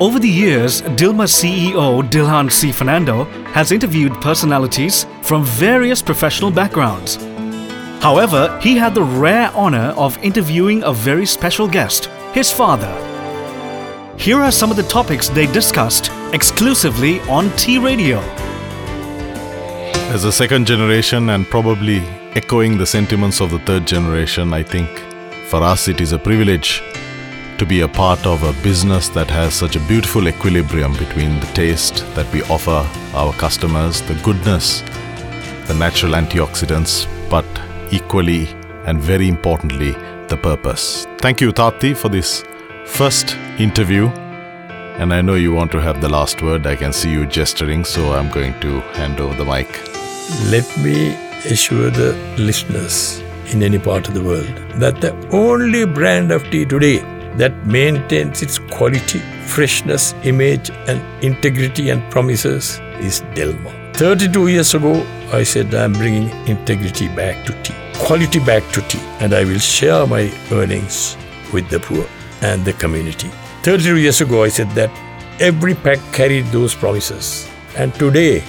Over the years, Dilmah CEO Dilhan C. Fernando has interviewed personalities from various professional backgrounds. However, he had the rare honor of interviewing a very special guest, his father. Here are some of the topics they discussed exclusively on T Radio. As a second generation and probably echoing the sentiments of the third generation, I think for us it is a privilege to be a part of a business that has such a beautiful equilibrium between the taste that we offer our customers, the goodness, the natural antioxidants, but equally and very importantly, the purpose. Thank you, Tati, for this first interview. And I know you want to have the last word. I can see you gesturing, so I'm going to hand over the mic. Let me assure the listeners in any part of the world that the only brand of tea today that maintains its quality, freshness, image, and integrity and promises is Dilmah. 32 years ago, I said I'm bringing integrity back to tea, quality back to tea, and I will share my earnings with the poor and the community. 32 years ago, I said that every pack carried those promises, and today,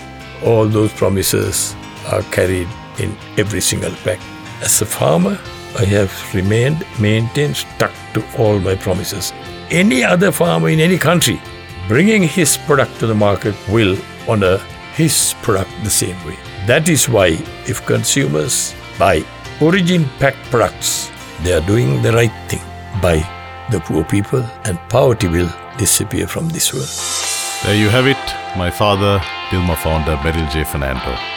all those promises are carried in every single pack. As a farmer, I have remained, maintained, stuck to all my promises. Any other farmer in any country bringing his product to the market will honor his product the same way. That is why, if consumers buy origin packed products, they are doing the right thing by the poor people, and poverty will disappear from this world. There you have it, my father, Dilmah founder Merrill J. Fernando.